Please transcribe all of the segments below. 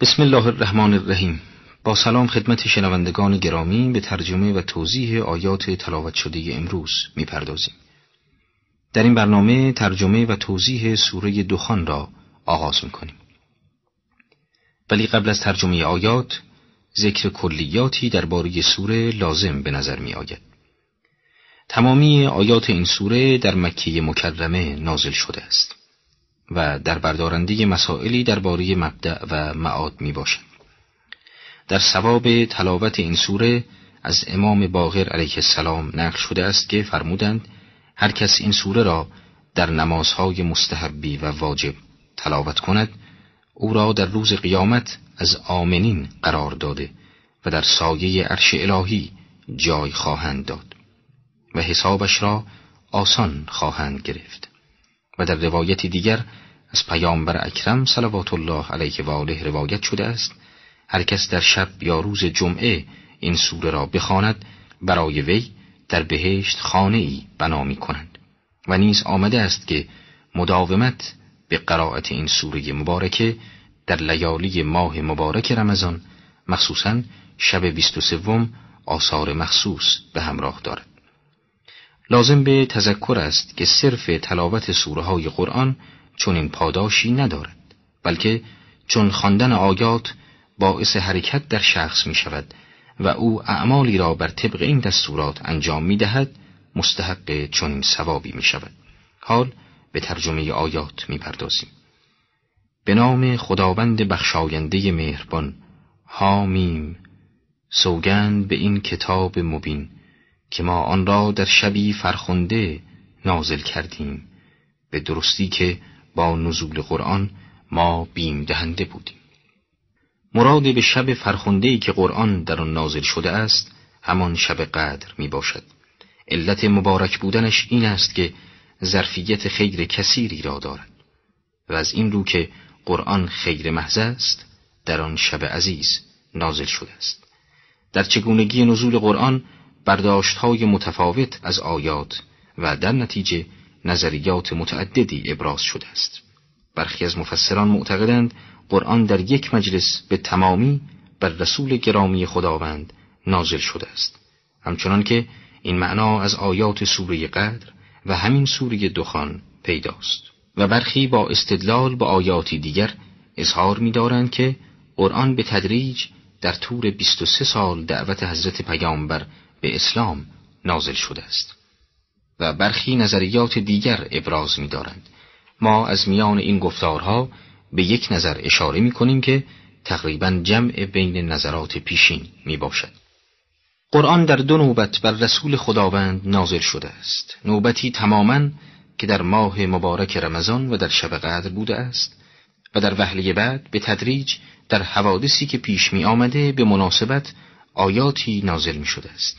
بسم الله الرحمن الرحیم با سلام خدمت شنوندگان گرامی به ترجمه و توضیح آیات تلاوت شده امروز می‌پردازیم. در این برنامه ترجمه و توضیح سوره دخان را آغاز می‌کنیم. ولی قبل از ترجمه آیات ذکر کلیاتی درباره سوره لازم به نظر می آید. تمامی آیات این سوره در مکه مکرمه نازل شده است. و در بردارنده مسائلی درباره مبدع و معاد می باشد. در ثواب تلاوت این سوره از امام باغر علیه السلام نقل شده است که فرمودند هر کس این سوره را در نمازهای مستحبی و واجب تلاوت کند او را در روز قیامت از آمنین قرار داده و در سایه عرش الهی جای خواهند داد و حسابش را آسان خواهند گرفت و در روایت دیگر از پیامبر اکرم صلوات الله علیه و آله روایت شده است هر کس در شب یا روز جمعه این سوره را بخواند برای وی در بهشت خانه ای بنا می کنند و نیز آمده است که مداومت به قرائت این سوره مبارکه در لیالی ماه مبارک رمضان مخصوصا شب بیست و سوم آثار مخصوص به همراه دارد. لازم به تذکر است که صرف تلاوت سوره های قرآن چون این پاداشی ندارد بلکه چون خواندن آیات باعث حرکت در شخص می شود و او اعمالی را بر طبق این دستورات انجام می دهد مستحق چون ثوابی می شود حال به ترجمه آیات می پردازیم به نام خداوند بخشاینده مهربان حامیم سوگند به این کتاب مبین. که ما آن را در شبی فرخنده نازل کردیم به درستی که با نزول قرآن ما بیم دهنده بودیم. مراد به شب فرخنده که قرآن در آن نازل شده است همان شب قدر می باشد. علت مبارک بودنش این است که ظرفیت خیر کثیری را دارد و از این رو که قرآن خیر محض است در آن شب عزیز نازل شده است. در چگونگی نزول قرآن برداشت های متفاوت از آیات و در نتیجه نظریات متعددی ابراز شده است. برخی از مفسران معتقدند قرآن در یک مجلس به تمامی بر رسول گرامی خداوند نازل شده است. همچنان که این معنا از آیات سوره قدر و همین سوره دخان پیداست. و برخی با استدلال با آیاتی دیگر اظهار می‌دارند که قرآن به تدریج در طور 23 سال دعوت حضرت پیامبر به اسلام نازل شده است و برخی نظریات دیگر ابراز می دارند. ما از میان این گفتارها به یک نظر اشاره می کنیم که تقریبا جمع بین نظرات پیشین می باشد. قرآن در دو نوبت بر رسول خداوند نازل شده است. نوبتی تماما که در ماه مبارک رمضان و در شب قدر بوده است و در وهله بعد به تدریج در حوادثی که پیش می آمده به مناسبت آیاتی نازل می شده است.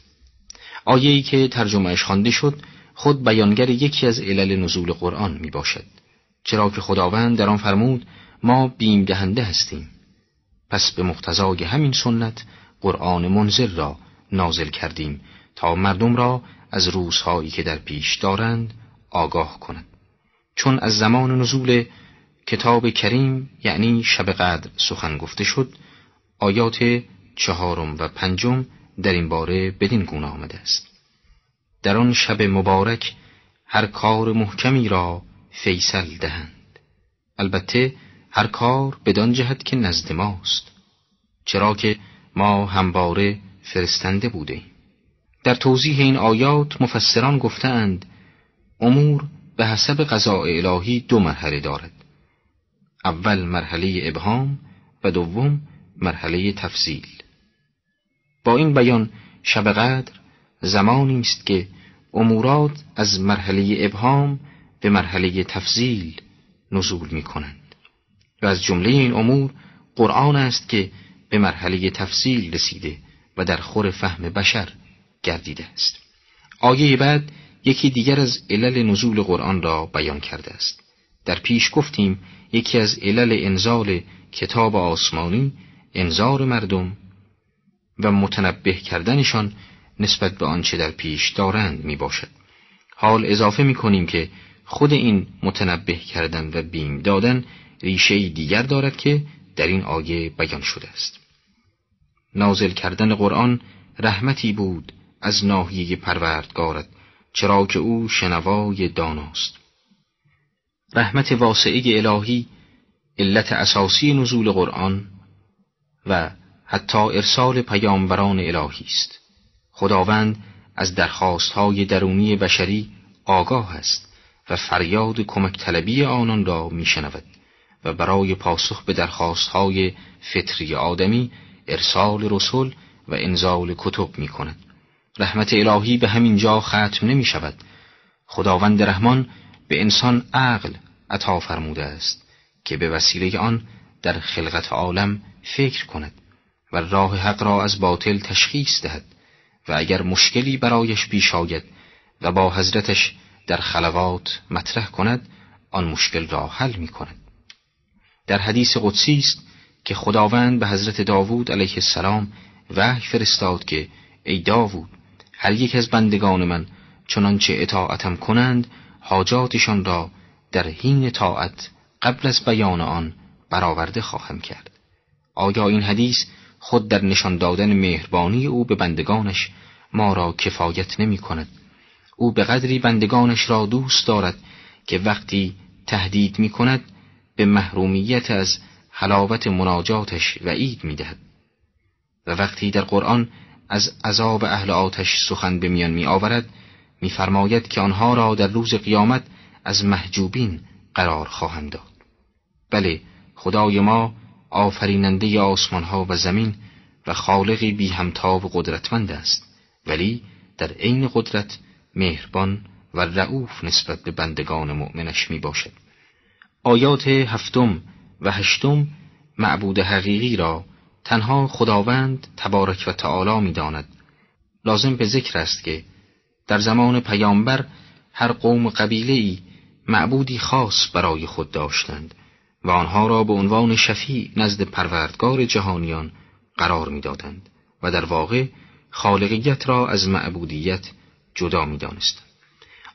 آیه‌ای که ترجمهش خوانده شد خود بیانگر یکی از علل نزول قرآن می باشد چرا که خداوند در آن فرمود ما بیم دهنده هستیم. پس به مقتضای همین سنت قرآن منزل را نازل کردیم تا مردم را از روزهایی که در پیش دارند آگاه کند چون از زمان نزول کتاب کریم یعنی شب قدر سخن گفته شد آیات چهارم و پنجم در این باره بدین گونه آمده است. در آن شب مبارک هر کار محکمی را فیصل دهند. البته هر کار بدان جهت که نزد ماست چرا که ما همواره فرستنده بوده در توضیح این آیات مفسران گفتند امور به حسب قضاء الهی دو مرحله دارد. اول مرحله ابهام و دوم مرحله تفصیل با این بیان شب قدر زمانی است که امورات از مرحله ابهام به مرحله تفضیل نزول می کنند و از جمله این امور قرآن است که به مرحله تفصیل رسیده و در خور فهم بشر گردیده است. آیه بعد یکی دیگر از علل نزول قرآن را بیان کرده است. در پیش گفتیم یکی از علل انزال کتاب آسمانی انذار مردم و متنبه کردنشان نسبت به آنچه در پیش دارند می باشد. حال اضافه می کنیم که خود این متنبه کردن و بیم دادن ریشه دیگر دارد که در این آیه بیان شده است نازل کردن قرآن رحمتی بود از ناحیه پروردگارت چرا که او شنوای داناست رحمت واسعه الهی علت اساسی نزول قرآن و حتی ارسال پیامبران الهی است خداوند از درخواستهای درونی بشری آگاه است و فریاد کمک طلبی آنان را میشنود و برای پاسخ به درخواستهای فطری آدمی ارسال رسول و انزال کتب می کند. رحمت الهی به همین جا ختم نمی شود. خداوند رحمان به انسان عقل عطا فرموده است که به وسیله آن در خلقت عالم فکر کند و راه حق را از باطل تشخیص دهد و اگر مشکلی برایش پیش آید و با حضرتش در خلوات مطرح کند آن مشکل را حل می کند. در حدیث قدسی است که خداوند به حضرت داوود علیه السلام وحی فرستاد که ای داوود هر یک از بندگان من چنانچه اطاعتم کنند حاجاتشان را در حین طاعت قبل از بیان آن برآورده خواهم کرد. آیا این حدیث خود در نشان دادن مهربانی او به بندگانش ما را کفایت نمی کند او به قدری بندگانش را دوست دارد که وقتی تهدید می کند به محرومیت از حلاوت مناجاتش وعید می دهد و وقتی در قرآن از عذاب اهل آتش سخن به میان می آورد می فرماید که آنها را در روز قیامت از محجوبین قرار خواهم داد. بله خدای ما آفریننده آسمان ها و زمین و خالقی بی همتا و قدرتمند است. ولی در عین قدرت مهربان و رعوف نسبت به بندگان مؤمنش می باشد. آیات هفتم و هشتم معبود حقیقی را تنها خداوند تبارک و تعالی می داند. لازم به ذکر است که در زمان پیامبر هر قوم قبیله ای معبودی خاص برای خود داشتند. و آنها را به عنوان شفیع نزد پروردگار جهانیان قرار می‌دادند و در واقع خالقیت را از معبودیت جدا می‌دانستند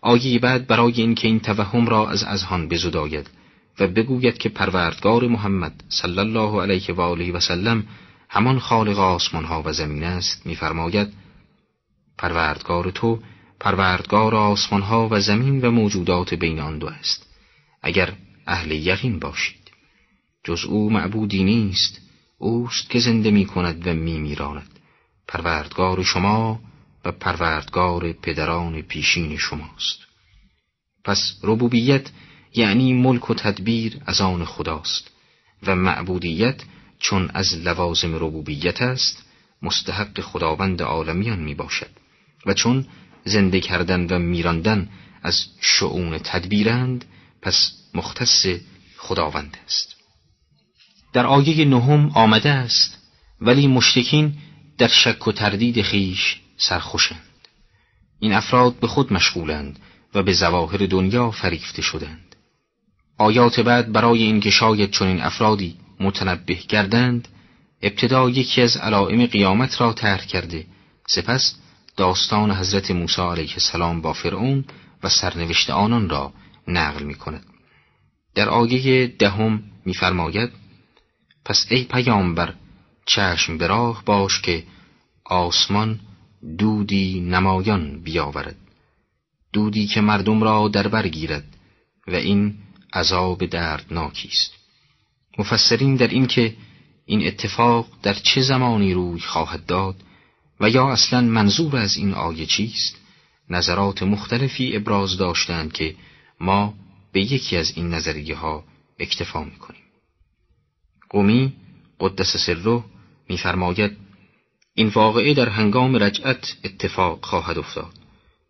آیه بعد برای اینکه این توهم را از اذهان بزداید و بگوید که پروردگار محمد صلی الله علیه و آله و سلم همان خالق آسمان ها و زمین است میفرماید پروردگار تو پروردگار آسمان ها و زمین و موجودات بین آن دو است. اگر اهل یقین باشید. جز او معبودی نیست اوست که زنده می کند و می میراند پروردگار شما و پروردگار پدران پیشین شماست. پس ربوبیت یعنی ملک و تدبیر از آن خداست و معبودیت چون از لوازم ربوبیت است مستحق خداوند عالمیان می باشد و چون زنده کردن و میراندن از شعون تدبیرند پس مختص خداوند است. در آیه نهم آمده است ولی مشتکین در شک و تردید خیش سرخوشند. این افراد به خود مشغولند و به زواهر دنیا فریفته شدند. آیات بعد برای اینکه شاید چنین افرادی متنبه گردند ابتدا یکی از علائم قیامت را طرح کرده. سپس داستان حضرت موسی علیه السلام با فرعون و سرنوشت آنان را نقل می کند. در آیه دهم میفرماید پس ای پیامبر چشم براه باش که آسمان دودی نمایان بیاورد. دودی که مردم را در بر گیرد و این عذاب دردناکی است. مفسرین در این که این اتفاق در چه زمانی روی خواهد داد و یا اصلا منظور از این آیه چیست نظرات مختلفی ابراز داشتند که ما به یکی از این نظریه ها اکتفا می‌کنیم. قومی قدس سره میفرماید این واقعه در هنگام رجعت اتفاق خواهد افتاد.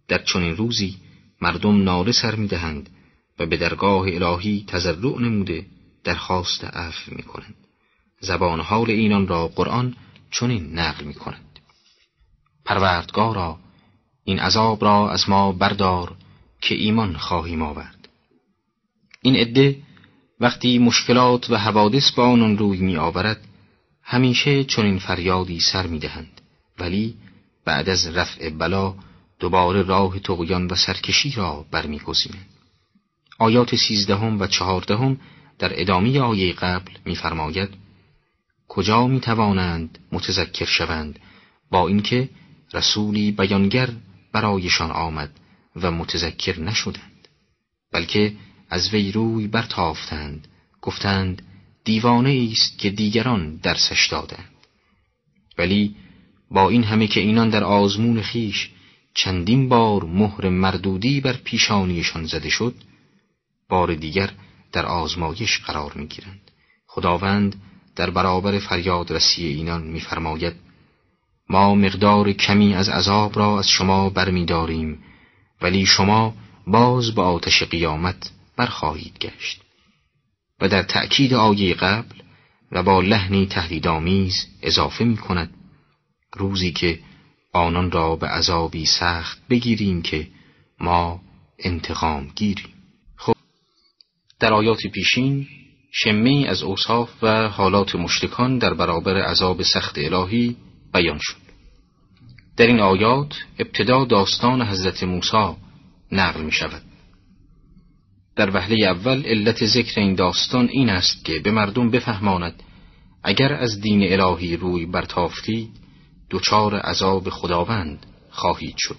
در چنین روزی مردم ناله سر می‌دهند و به درگاه الهی تضرع نموده درخواست عفو می‌کنند. زبان حال اینان را قرآن چنین نقل می‌کند. پروردگارا این عذاب را از ما بردار که ایمان خواهیم آورد. این عده وقتی مشکلات و حوادث با آنان روی می آورد همیشه چنین فریادی سر می دهند ولی بعد از رفع بلا دوباره راه تقیان و سرکشی را برمیگزینند. آیات سیزدهم و چهاردهم در ادامه آیه قبل میفرماید کجا می توانند متذکر شوند با اینکه رسولی بیانگر برایشان آمد و متذکر نشدند بلکه از وی روی برتافتند گفتند دیوانه است که دیگران درسش دادند. ولی با این همه که اینان در آزمون خیش چندین بار مهر مردودی بر پیشانیشان زده شد بار دیگر در آزمایش قرار می‌گیرند. خداوند در برابر فریاد رسی اینان میفرماید ما مقدار کمی از عذاب را از شما برمیداریم ولی شما باز به آتش قیامت برخواهید گشت. و در تأکید آیه قبل و با لحنی تهدیدآمیز اضافه می کند روزی که آنان را به عذابی سخت بگیریم که ما انتقام گیریم. خب در آیات پیشین شمی از اوصاف و حالات مشتکان در برابر عذاب سخت الهی بیان شد. در این آیات ابتدا داستان حضرت موسی نقل می شود در وهله اول علت ذکر این داستان این است که به مردم بفهماند اگر از دین الهی روی برتافتید دچار عذاب خداوند خواهید شد.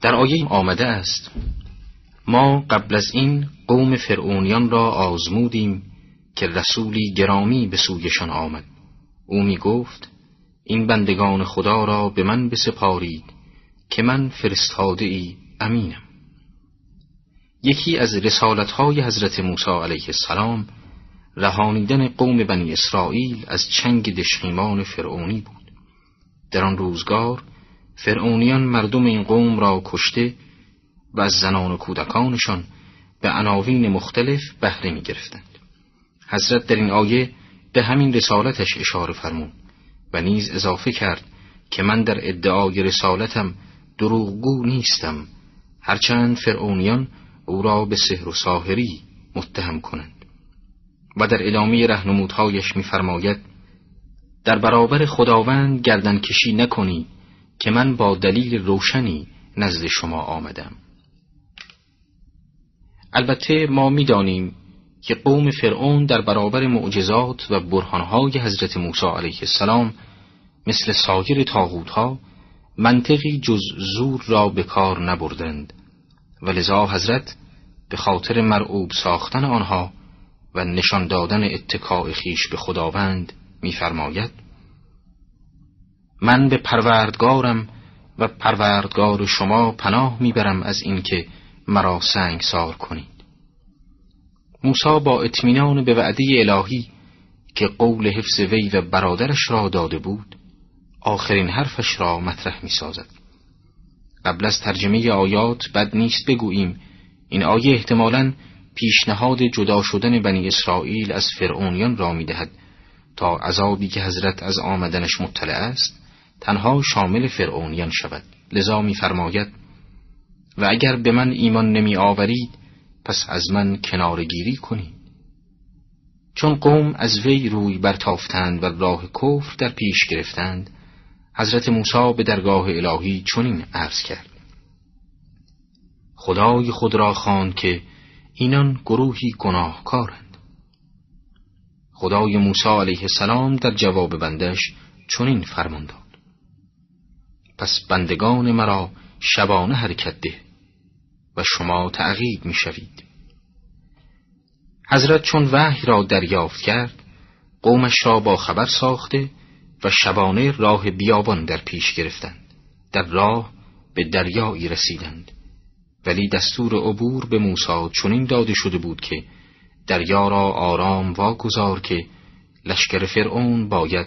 در آیه آمده است ما قبل از این قوم فرعونیان را آزمودیم که رسولی گرامی به سویشان آمد. او می گفت این بندگان خدا را به من بسپارید که من فرستاده ای امینم. یکی از رسالتهای حضرت موسی علیه السلام رهانیدن قوم بنی اسرائیل از چنگ دشخیمان فرعونی بود در آن روزگار فرعونیان مردم این قوم را کشته و از زنان و کودکانشان به عناوین مختلف بهره می گرفتند. حضرت در این آیه به همین رسالتش اشاره فرمود و نیز اضافه کرد که من در ادعای رسالتم دروغگو نیستم هرچند فرعونیان او را به سحر و ساهری متهم کنند. و در ادامه رهنمودهایش می‌فرماید در برابر خداوند گردن کشی نکنی که من با دلیل روشنی نزد شما آمدم. البته ما می‌دانیم که قوم فرعون در برابر معجزات و برهانهای حضرت موسی علیه السلام مثل سایر تاغوتها منطقی جز زور را به کار نبردند. و لذا حضرت به خاطر مرعوب ساختن آنها و نشان دادن اتکاع خیش به خداوند می‌فرماید من به پروردگارم و پروردگار شما پناه می‌برم از اینکه مرا سنگسار کنید موسی با اطمینان به وعده الهی که قول حفظ وی و برادرش را داده بود آخرین حرفش را مطرح می سازد. قبل از ترجمه آیات بد نیست بگوییم این آیه احتمالاً پیشنهاد جدا شدن بنی اسرائیل از فرعونیان را می دهد تا عذابی که حضرت از آمدنش مطلع است تنها شامل فرعونیان شود. لذا می فرماید و اگر به من ایمان نمی آورید پس از من کنارگیری کنید. چون قوم از وی روی برتافتند و راه کفر در پیش گرفتند حضرت موسی به درگاه الهی چنین عرض کرد. خدای خود را خواند که اینان گروهی گناهکارند. خدای موسی علیه السلام در جواب بندش چنین فرمان داد. پس بندگان مرا شبانه حرکت ده و شما تعقیب می شوید حضرت چون وحی را دریافت کرد قومش را با خبر ساخته و شبانه راه بیابان در پیش گرفتند. در راه به دریایی رسیدند. ولی دستور عبور به موسی چنین داده شده بود که دریا را آرام واگذار که لشکر فرعون باید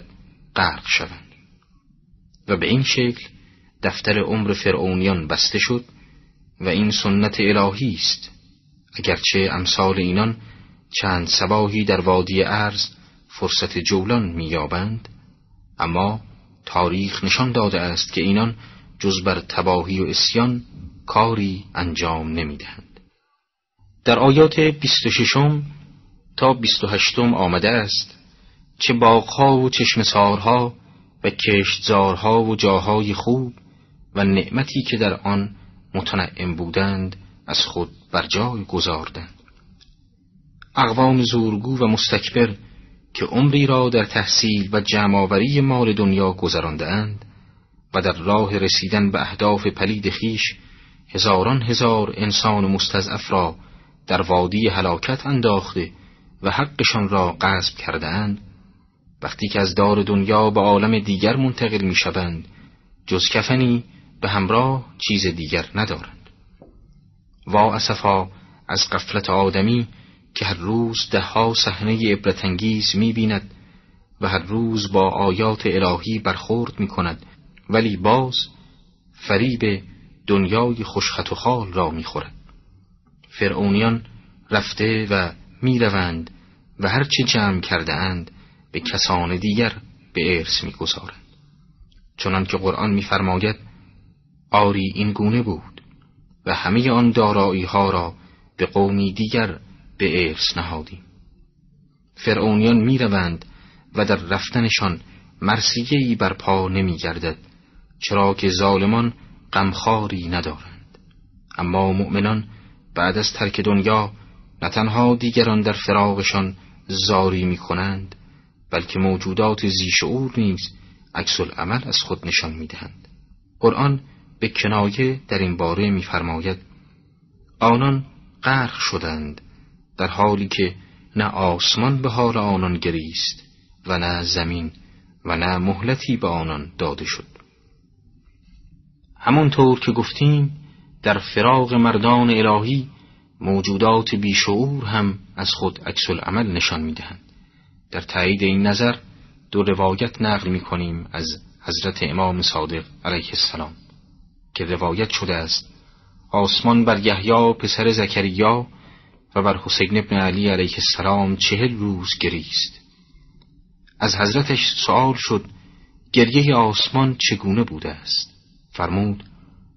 غرق شوند. و به این شکل دفتر عمر فرعونیان بسته شد و این سنت الهی است. اگرچه امثال اینان چند سباهی در وادی ارز فرصت جولان میابند اما تاریخ نشان داده است که اینان جز بر تباهی و اسیان کاری انجام نمی‌دهند. در آیات 26 تا 28 آمده است چه باغها و چشمسارها و کشتزارها و جاهای خوب و نعمتی که در آن متنعم بودند از خود بر جای گذاردند اقوام زورگو و مستکبر که عمری را در تحصیل و جمعآوری مال دنیا گذراندهاند و در راه رسیدن به اهداف پلید خیش هزاران هزار انسان مستضعف را در وادی هلاکت انداخته و حقشان را غصب کردهاند. وقتی که از دار دنیا به عالم دیگر منتقل می شوند جز کفنی به همراه چیز دیگر ندارند. وا اسفا از قفلت آدمی که هر روز دهها صحنه عبرتانگیز می بیند و هر روز با آیات الهی برخورد می کند ولی باز فریب دنیای خوشخط و خال را می خورد فرعونیان رفته و می روند و هرچه جمع کرده اند به کسان دیگر به ارث می گذارند چنان که قرآن میفرماید آری این گونه بود و همه آن دارایی ها را به قومی دیگر به ارث نهادیم فرعونیان می‌روند و در رفتنشان مرسیهی بر پا نمی گردد چرا که ظالمان غمخواری ندارند. اما مؤمنان بعد از ترک دنیا نه تنها دیگران در فراغشان زاری می کنند بلکه موجودات زیشعور نیز عکس عمل از خود نشان می‌دهند. قرآن به کنایه در این باره میفرماید آنان غرق شدند در حالی که نه آسمان به حال آنان گریست و نه زمین و نه مهلتی به آنان داده شد. همانطور که گفتیم در فراغ مردان الهی موجودات بیشعور هم از خود عکس عمل نشان می‌دهند. در تایید این نظر دو روایت نقل می کنیم از حضرت امام صادق علیه السلام که روایت شده است. آسمان بر یحیی پسر زکریا و بر حسین ابن علی علیه السلام چهل روز گریست. از حضرتش سوال شد گریه آسمان چگونه بوده است. فرمود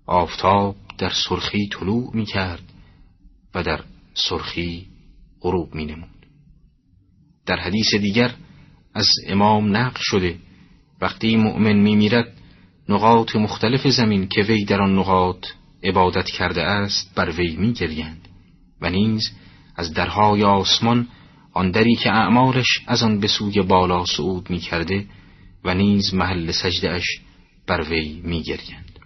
آفتاب در سرخی طلوع می کرد و در سرخی غروب می نمود در حدیث دیگر از امام نقل شده وقتی مؤمن می میرد نقاط مختلف زمین که وی در آن نقاط عبادت کرده است بر وی می گریند و نیز از درهای آسمان آن دری که اعمالش از آن به سوی بالا صعود می کرده و نیز محل سجدهش بر وی می گریند.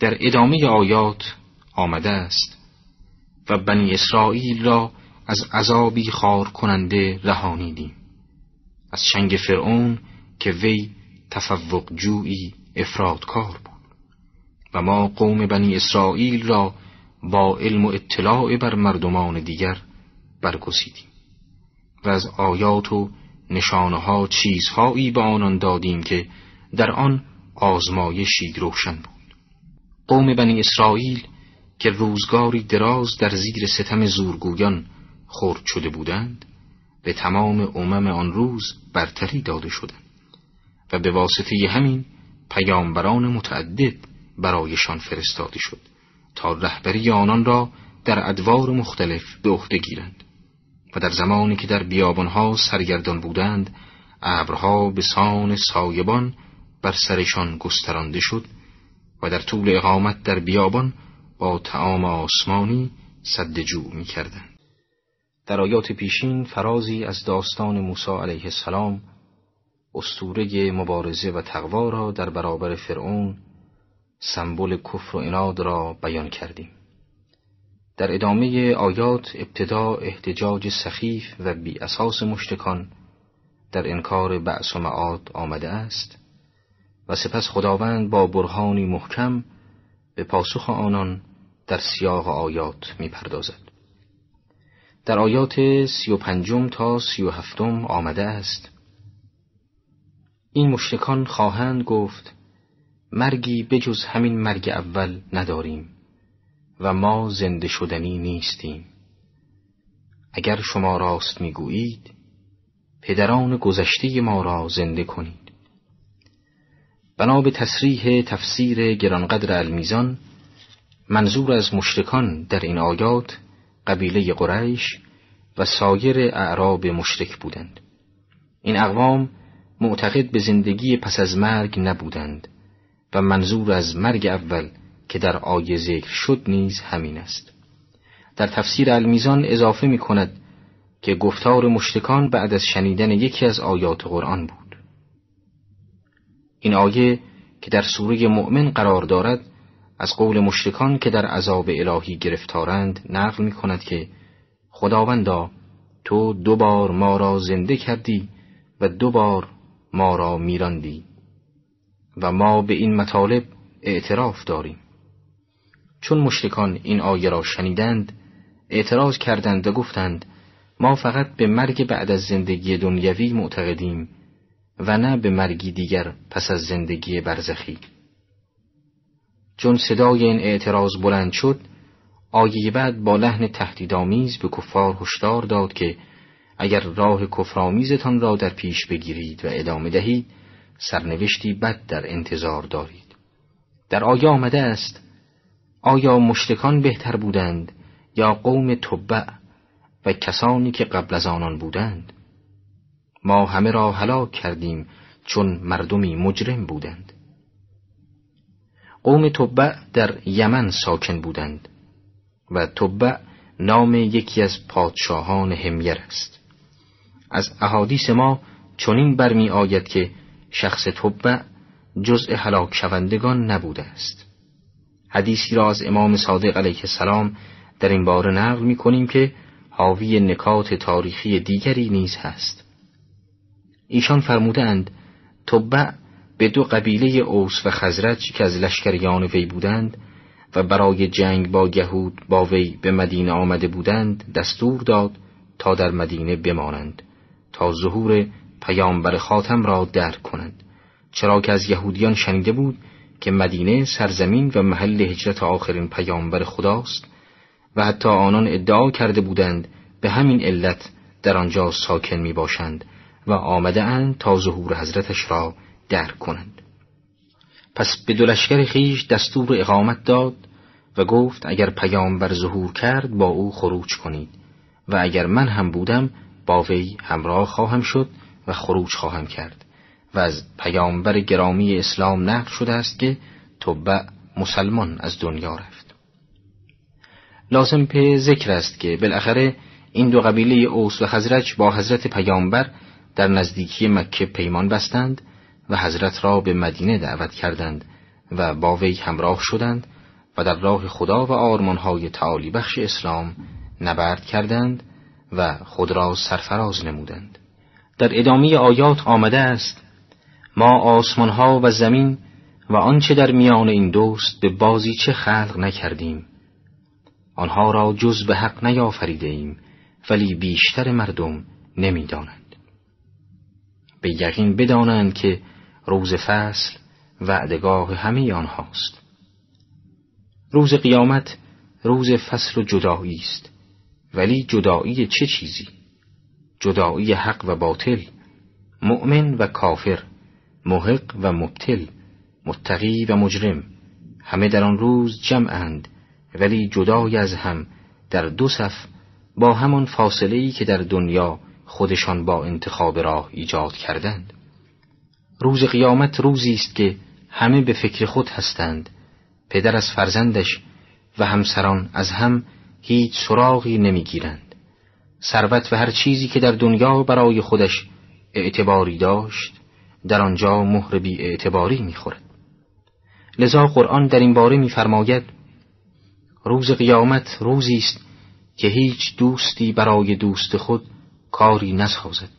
در ادامه آیات آمده است و بنی اسرائیل را از عذابی خار کننده رهانیدیم از چنگ فرعون که وی تفوق جویی افرادکار بود و ما قوم بنی اسرائیل را با علم و اطلاع بر مردمان دیگر برگزیدیم و از آیات و نشانه ها چیزهایی به آنان دادیم که در آن آزمایشی روشن بود. قوم بنی اسرائیل که روزگاری دراز در زیر ستم زورگویان خورد شده بودند به تمام امم آن روز برتری داده شدند و به واسطه همین پیامبران متعدد برایشان فرستاده شد. تا رهبری آنان را در ادوار مختلف به عهده گیرند و در زمانی که در بیابانها سرگردان بودند ابرها به سان سایبان بر سرشان گسترانده شد و در طول اقامت در بیابان با تعام آسمانی صد جو می کردند. در آیات پیشین فرازی از داستان موسی علیه السلام استوره مبارزه و تقوا را در برابر فرعون سمبل کفر و اناد را بیان کردیم در ادامه آیات ابتدا احتجاج سخیف و بی اساس مشتکان در انکار بعث و معاد آمده است و سپس خداوند با برهانی محکم به پاسخ آنان در سیاق آیات می پردازد. در آیات سی و پنجم تا سی و هفتم آمده است این مشرکان خواهند گفت مرگی بجز همین مرگ اول نداریم و ما زنده شدنی نیستیم. اگر شما راست می‌گویید پدران گذشته ما را زنده کنید. بنا به تصریح تفسیر گرانقدر المیزان منظور از مشرکان در این آیات قبیله قریش و سایر اعراب مشرک بودند. این اقوام معتقد به زندگی پس از مرگ نبودند. و منظور از مرگ اول که در آیه ذکر شد نیز همین است. در تفسیر المیزان اضافه می کند که گفتار مشتکان بعد از شنیدن یکی از آیات قرآن بود. این آیه که در سوره مؤمن قرار دارد از قول مشتکان که در عذاب الهی گرفتارند نقل می کند که خداوندا تو دو بار ما را زنده کردی و دو بار ما را میراندی. و ما به این مطالب اعتراف داریم. چون مشرکان این آیه را شنیدند اعتراض کردند و گفتند ما فقط به مرگ بعد از زندگی دنیوی معتقدیم و نه به مرگی دیگر پس از زندگی برزخی. چون صدای این اعتراض بلند شد آیه بعد با لحن تهدیدآمیز به کفار هشدار داد که اگر راه کفرآمیزتان را در پیش بگیرید و ادامه دهید سرنوشتی بد در انتظار دارید. در آیه آمده است آیا مشتکان بهتر بودند یا قوم تبع و کسانی که قبل از آنان بودند؟ ما همه را هلاک کردیم چون مردمی مجرم بودند. قوم تبع در یمن ساکن بودند و تبع نام یکی از پادشاهان همیر است. از احادیث ما چنین برمی آید که شخص تبع جزء هلاک شوندگان نبوده است. حدیثی را از امام صادق علیه السلام در این باره نقل می کنیم که حاوی نکات تاریخی دیگری نیز هست. ایشان فرمودند تبع به دو قبیله اوس و خزرج که از لشکریان وی بودند و برای جنگ با یهود با وی به مدینه آمده بودند دستور داد تا در مدینه بمانند تا ظهور پیامبر خاتم را درک کنند. چرا که از یهودیان شنیده بود که مدینه سرزمین و محل هجرت آخرین پیامبر خداست و حتی آنان ادعا کرده بودند به همین علت در آنجا ساکن می باشند و آمده اند تا ظهور حضرتش را درک کنند. پس به دلشگر خیش دستور اقامت داد و گفت اگر پیامبر ظهور کرد با او خروج کنید و اگر من هم بودم با وی همراه خواهم شد و خروج خواهم کرد. و از پیامبر گرامی اسلام نقل شده است که تبع مسلمان از دنیا رفت. لازم به ذکر است که بالاخره این دو قبیله اوس و خزرج با حضرت پیامبر در نزدیکی مکه پیمان بستند و حضرت را به مدینه دعوت کردند و با وی همراه شدند و در راه خدا و آرمانهای تعالی بخش اسلام نبرد کردند و خود را سرفراز نمودند. در ادامه آیات آمده است ما آسمانها و زمین و آنچه در میان این دوست به بازی چه خلق نکردیم. آنها را جز به حق نیافریده ایم ولی بیشتر مردم نمی‌دانند. به یقین بدانند که روز فصل وعدگاه همه آنهاست. روز قیامت روز فصل و جدایی است ولی جدایی چه چیزی؟ جدایی حق و باطل مؤمن و کافر محق و مبتل متقی و مجرم همه در آن روز جمعند ولی جدای از هم در دو صف با همان فاصله که در دنیا خودشان با انتخاب راه ایجاد کردند. روز قیامت روزی است که همه به فکر خود هستند پدر از فرزندش و همسران از هم هیچ سراغی نمی‌گیرند. ثروت و هر چیزی که در دنیا برای خودش اعتباری داشت در آنجا مهر بی اعتباری می‌خورد. لذا قرآن در این باره میفرماید روز قیامت روزی است که هیچ دوستی برای دوست خود کاری نسازد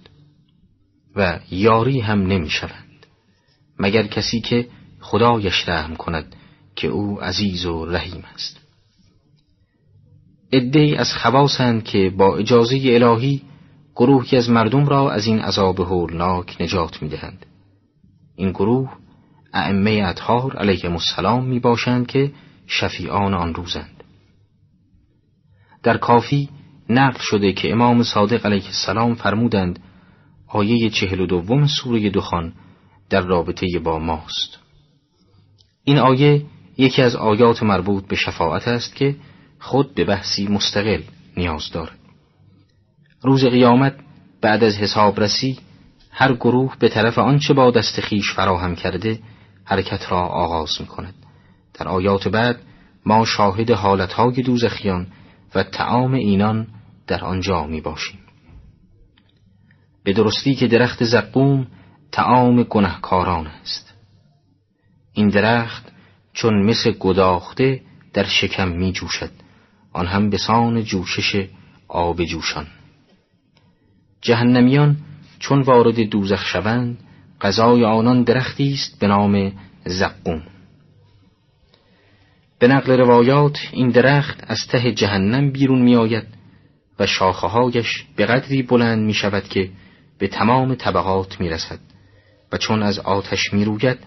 و یاری هم نمی مگر کسی که خدایش رحم کند که او عزیز و رحیم است. ادهی از خواصند که با اجازه الهی گروهی از مردم را از این عذاب هولناک نجات می‌دهند. این گروه ائمه اطهار علیهم السلام می باشند که شفیعان آن روزند. در کافی نقل شده که امام صادق علیه السلام فرمودند آیه چهل و دوم سوره دخان در رابطه با ماست. این آیه یکی از آیات مربوط به شفاعت است که خود به بحثی مستقل نیاز دارد روز قیامت بعد از حسابرسی هر گروه به طرف آنچه با دست خیش فراهم کرده حرکت را آغاز می کند. در آیات بعد ما شاهد حالتهای دوزخیان و تعام اینان در آنجا می باشیم. به درستی که درخت زقوم تعام گنهکاران است این درخت چون مثل گداخته در شکم می جوشد آن هم به سان جوشش آب جوشان. جهنمیان چون وارد دوزخ شوند غذای آنان درختی است به نام زقوم. به نقل روایات این درخت از ته جهنم بیرون می آید و شاخههایش به قدری بلند می شود که به تمام طبقات می رسد و چون از آتش می روید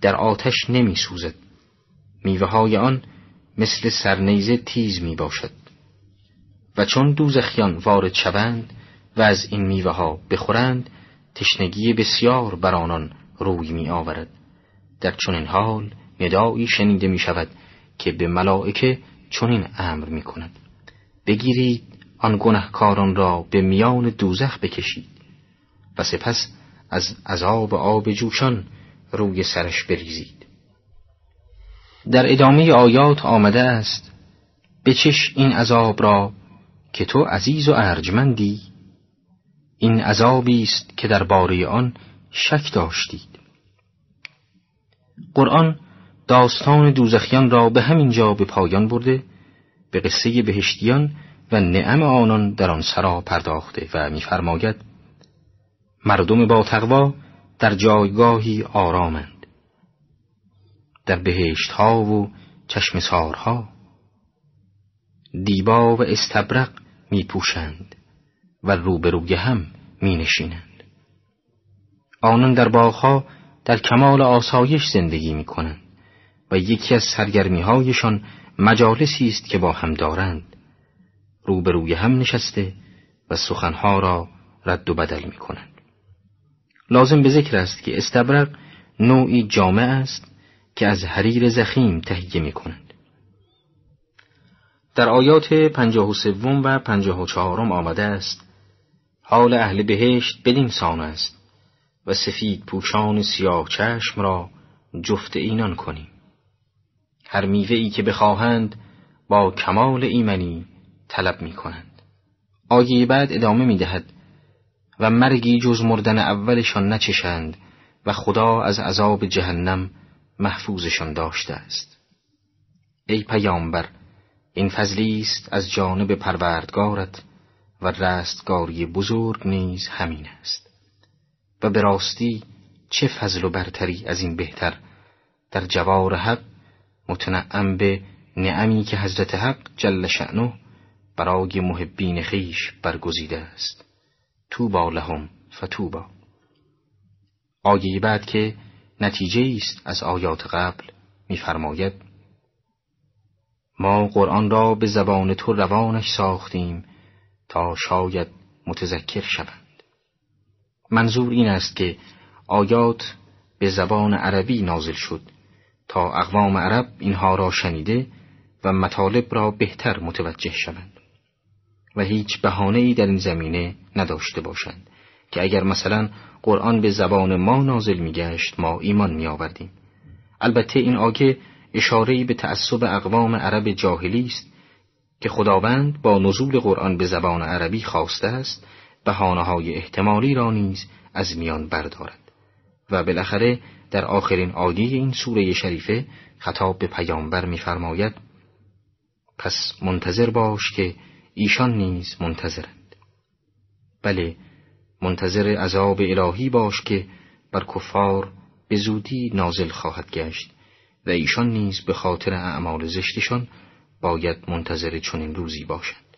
در آتش نمی سوزد میوه آن مثل سرنیزه تیز می باشد. و چون دوزخیان وارد شوند و از این میوه ها بخورند تشنگی بسیار بر آنان روی می آورد. در چنین حال ندایی شنیده می شود که به ملائکه چنین امر می کند. بگیرید آن گنهکاران را به میان دوزخ بکشید و سپس از عذاب آب جوشان روی سرش بریزید. در ادامه آیات آمده است بچش این عذاب را که تو عزیز و ارجمندی. این عذابی است که در باره آن شک داشتید. قرآن داستان دوزخیان را به همین جا به پایان برده به قصه بهشتیان و نعم آنان در آن سرا پرداخته و می‌فرماید مردم با تقوا در جایگاهی آرامند. در بهشت ها و چشم سارها. دیبا و استبرق می پوشند و روبروی هم می نشینند آنان در باغها در کمال آسایش زندگی می کنند و یکی از سرگرمی هایشان مجالسی است که با هم دارند. روبروی هم نشسته و سخنها را رد و بدل می کنند لازم به ذکر است که استبرق نوعی جامع است که از حریر زخیم تهیه می کنند. در آیات پنجاه و سوم و پنجاه و چهارم آمده است حال اهل بهشت بدین سان است و سفید پوشان سیاه چشم را جفت اینان کنیم هر میوه ای که بخواهند با کمال ایمنی طلب می کنند آیه بعد ادامه می دهد و مرگی جز مردن اولشان نچشند و خدا از عذاب جهنم محفوظشان داشته است. ای پیامبر این فضلی است از جانب پروردگارت و رستگاری بزرگ نیز همین است. و به راستی چه فضل و برتری از این بهتر؟ در جوار حق متنعم به نعمی که حضرت حق جل شعنه برای محبین خیش برگزیده است. توبا لهم فتوبا. آیه بعد که نتیجه است از آیات قبل می‌فرماید ما قرآن را به زبان تو روانش ساختیم تا شاید متذکر شوند. منظور این است که آیات به زبان عربی نازل شد تا اقوام عرب اینها را شنیده و مطالب را بهتر متوجه شوند و هیچ ای در این زمینه نداشته باشند. که اگر مثلا قرآن به زبان ما نازل میگشت ما ایمان می آوردیم. البته این آگه اشارهی به تعصب اقوام عرب جاهلی است که خداوند با نزول قرآن به زبان عربی خواسته است بهانه های احتمالی را نیز از میان بردارد و بالاخره در آخرین آیه این سوره شریفه خطاب به پیامبر می‌فرماید پس منتظر باش که ایشان نیز منتظرند بله منتظر عذاب الهی باش که بر کفار به زودی نازل خواهد گشت و ایشان نیز به خاطر اعمال زشتشان باید منتظر چنین روزی باشند.